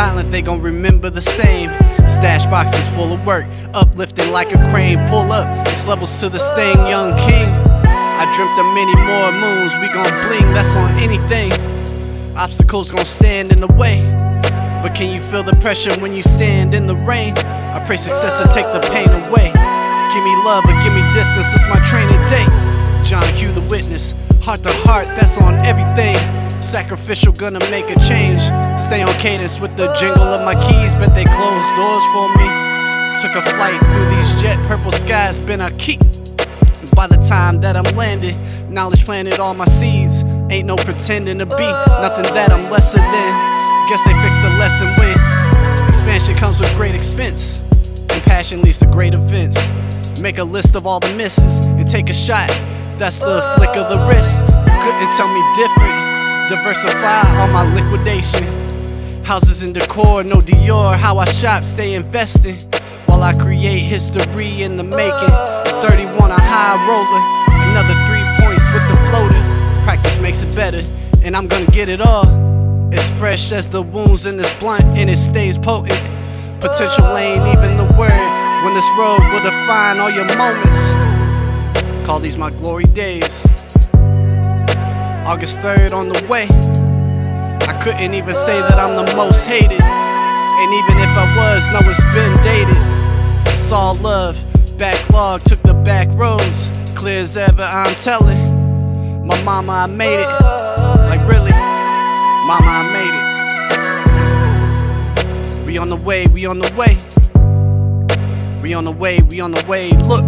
silent, they gon' remember the same. Stash boxes full of work, uplifting like a crane. Pull up, it's levels to this thing, young king. I dreamt of many more moons, we gon' bling, that's on anything. Obstacles gon' stand in the way. But can you feel the pressure when you stand in the rain? I pray success will take the pain away. Give me love or give me distance, it's my training day. John Q, the witness, heart to heart, that's on everything. Sacrificial, gonna make a change. Stay on cadence with the jingle of my keys, bet they closed doors for me. Took a flight through these jet purple skies, been a key. By the time that I'm landed, knowledge planted all my seeds. Ain't no pretending to be nothing that I'm lesser than. Guess they fixed the lesson when expansion comes with great expense. And passion leads to great events. Make a list of all the misses and take a shot. That's the flick of the wrist. Couldn't tell me different. Diversify all my liquidation. Houses and decor, no Dior. How I shop, stay investing. While I create history in the making. 31 a high roller. Another three points with the floater. Practice makes it better, and I'm gonna get it all. It's fresh as the wounds in this blunt, and it stays potent. Potential ain't even the word. When this road will define all your moments. Call these my glory days. August 3rd on the way. I couldn't even say that I'm the most hated. And even if I was, no, it's been dated. It's all love. Backlog took the back roads. Clear as ever, I'm telling. My mama, I made it. Like, really? Mama, I made it. We on the way, we on the way. We on the way, we on the way. Look.